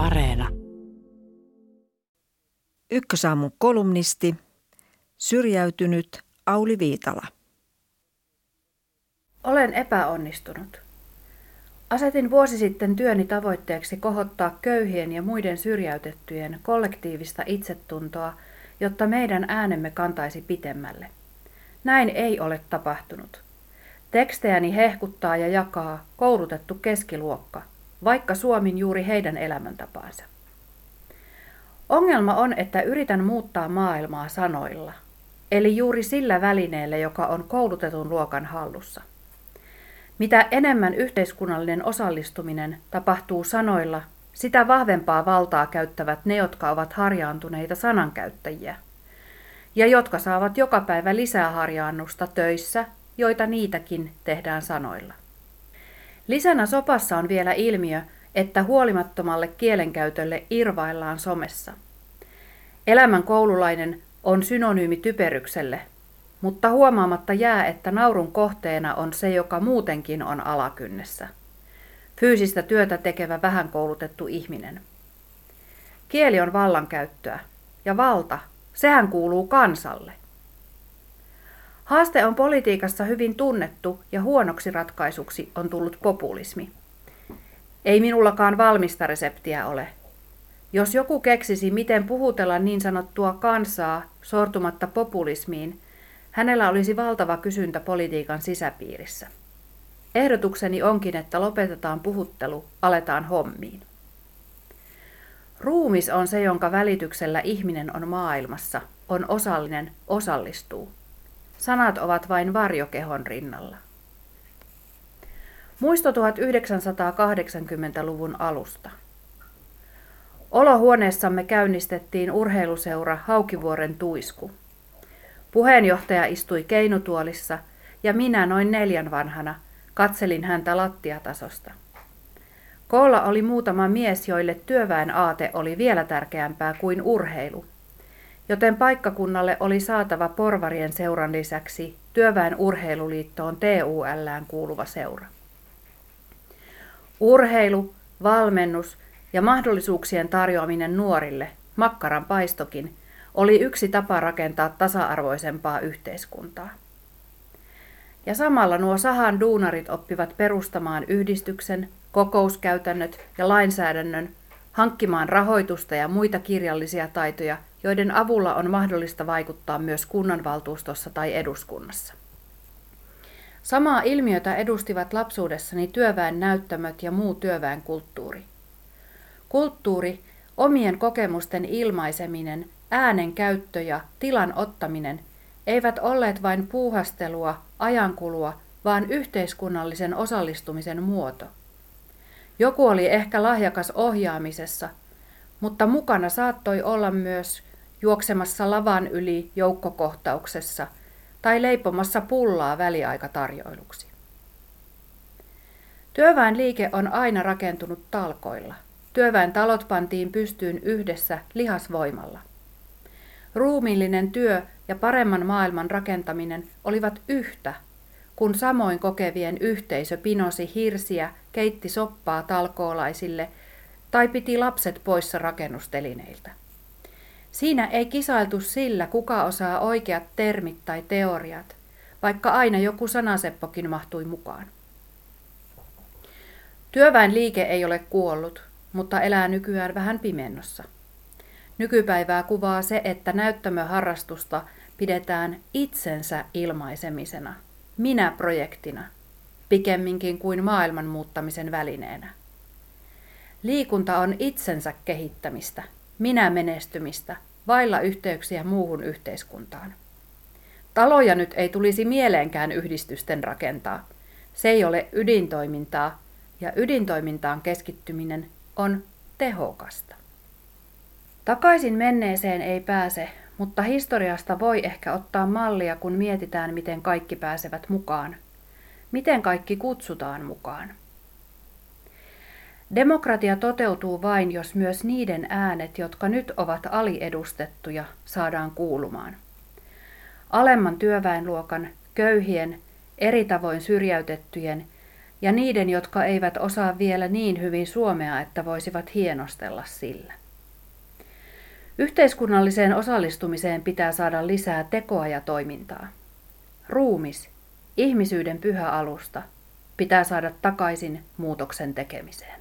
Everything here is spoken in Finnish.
Areena. Ykkösaamun kolumnisti, syrjäytynyt Auli Viitala. Olen epäonnistunut. Asetin vuosi sitten työni tavoitteeksi kohottaa köyhien ja muiden syrjäytettyjen kollektiivista itsetuntoa, jotta meidän äänemme kantaisi pitemmälle. Näin ei ole tapahtunut. Tekstejäni hehkuttaa ja jakaa koulutettu keskiluokka, vaikka suomin juuri heidän elämäntapaansa. Ongelma on, että yritän muuttaa maailmaa sanoilla, eli juuri sillä välineellä, joka on koulutetun luokan hallussa. Mitä enemmän yhteiskunnallinen osallistuminen tapahtuu sanoilla, sitä vahvempaa valtaa käyttävät ne, jotka ovat harjaantuneita sanankäyttäjiä, ja jotka saavat joka päivä lisää harjaannusta töissä, joita niitäkin tehdään sanoilla. Lisänä sopassa on vielä ilmiö, että huolimattomalle kielenkäytölle irvaillaan somessa. Elämän koululainen on synonyymi typerykselle, mutta huomaamatta jää, että naurun kohteena on se, joka muutenkin on alakynnessä. Fyysistä työtä tekevä vähän koulutettu ihminen. Kieli on vallankäyttöä, ja valta, sehän kuuluu kansalle. Haaste on politiikassa hyvin tunnettu ja huonoksi ratkaisuksi on tullut populismi. Ei minullakaan valmista reseptiä ole. Jos joku keksisi, miten puhutella niin sanottua kansaa sortumatta populismiin, hänellä olisi valtava kysyntä politiikan sisäpiirissä. Ehdotukseni onkin, että lopetetaan puhuttelu, aletaan hommiin. Ruumis on se, jonka välityksellä ihminen on maailmassa, on osallinen, osallistuu. Sanat ovat vain varjokehon rinnalla. Muisto 1980-luvun alusta. Olohuoneessamme käynnistettiin urheiluseura Haukivuoren tuisku. Puheenjohtaja istui keinutuolissa ja minä noin neljän vanhana katselin häntä lattiatasosta. Koolla oli muutama mies, joille työväen aate oli vielä tärkeämpää kuin urheilu – joten paikkakunnalle oli saatava porvarien seuran lisäksi Työväen urheiluliittoon TULään kuuluva seura. Urheilu, valmennus ja mahdollisuuksien tarjoaminen nuorille, makkaran paistokin, oli yksi tapa rakentaa tasa-arvoisempaa yhteiskuntaa. Ja samalla nuo sahan duunarit oppivat perustamaan yhdistyksen, kokouskäytännöt ja lainsäädännön, hankkimaan rahoitusta ja muita kirjallisia taitoja – joiden avulla on mahdollista vaikuttaa myös kunnanvaltuustossa tai eduskunnassa. Samaa ilmiötä edustivat lapsuudessani työväen näyttämöt ja muu työväen kulttuuri. Kulttuuri, omien kokemusten ilmaiseminen, äänen käyttö ja tilan ottaminen eivät olleet vain puuhastelua, ajankulua, vaan yhteiskunnallisen osallistumisen muoto. Joku oli ehkä lahjakas ohjaamisessa, mutta mukana saattoi olla myös juoksemassa lavan yli joukkokohtauksessa tai leipomassa pullaa väliaikatarjoiluksi. Työväen liike on aina rakentunut talkoilla. Työväen talot pantiin pystyyn yhdessä lihasvoimalla. Ruumiillinen työ ja paremman maailman rakentaminen olivat yhtä, kun samoin kokevien yhteisö pinosi hirsiä, keitti soppaa talkoolaisille tai piti lapset poissa rakennustelineiltä. Siinä ei kisailtu sillä, kuka osaa oikeat termit tai teoriat, vaikka aina joku sanaseppokin mahtui mukaan. Työväen liike ei ole kuollut, mutta elää nykyään vähän pimennossa. Nykypäivää kuvaa se, että näyttämöharrastusta pidetään itsensä ilmaisemisena, minä-projektina, pikemminkin kuin maailman muuttamisen välineenä. Liikunta on itsensä kehittämistä – minä-menestymistä, vailla yhteyksiä muuhun yhteiskuntaan. Taloja nyt ei tulisi mieleenkään yhdistysten rakentaa. Se ei ole ydintoimintaa, ja ydintoimintaan keskittyminen on tehokasta. Takaisin menneeseen ei pääse, mutta historiasta voi ehkä ottaa mallia, kun mietitään, miten kaikki pääsevät mukaan. Miten kaikki kutsutaan mukaan. Demokratia toteutuu vain, jos myös niiden äänet, jotka nyt ovat aliedustettuja, saadaan kuulumaan. Alemman työväenluokan, köyhien, eri tavoin syrjäytettyjen ja niiden, jotka eivät osaa vielä niin hyvin suomea, että voisivat hienostella sillä. Yhteiskunnalliseen osallistumiseen pitää saada lisää tekoa ja toimintaa. Ruumis, ihmisyyden pyhä alusta, pitää saada takaisin muutoksen tekemiseen.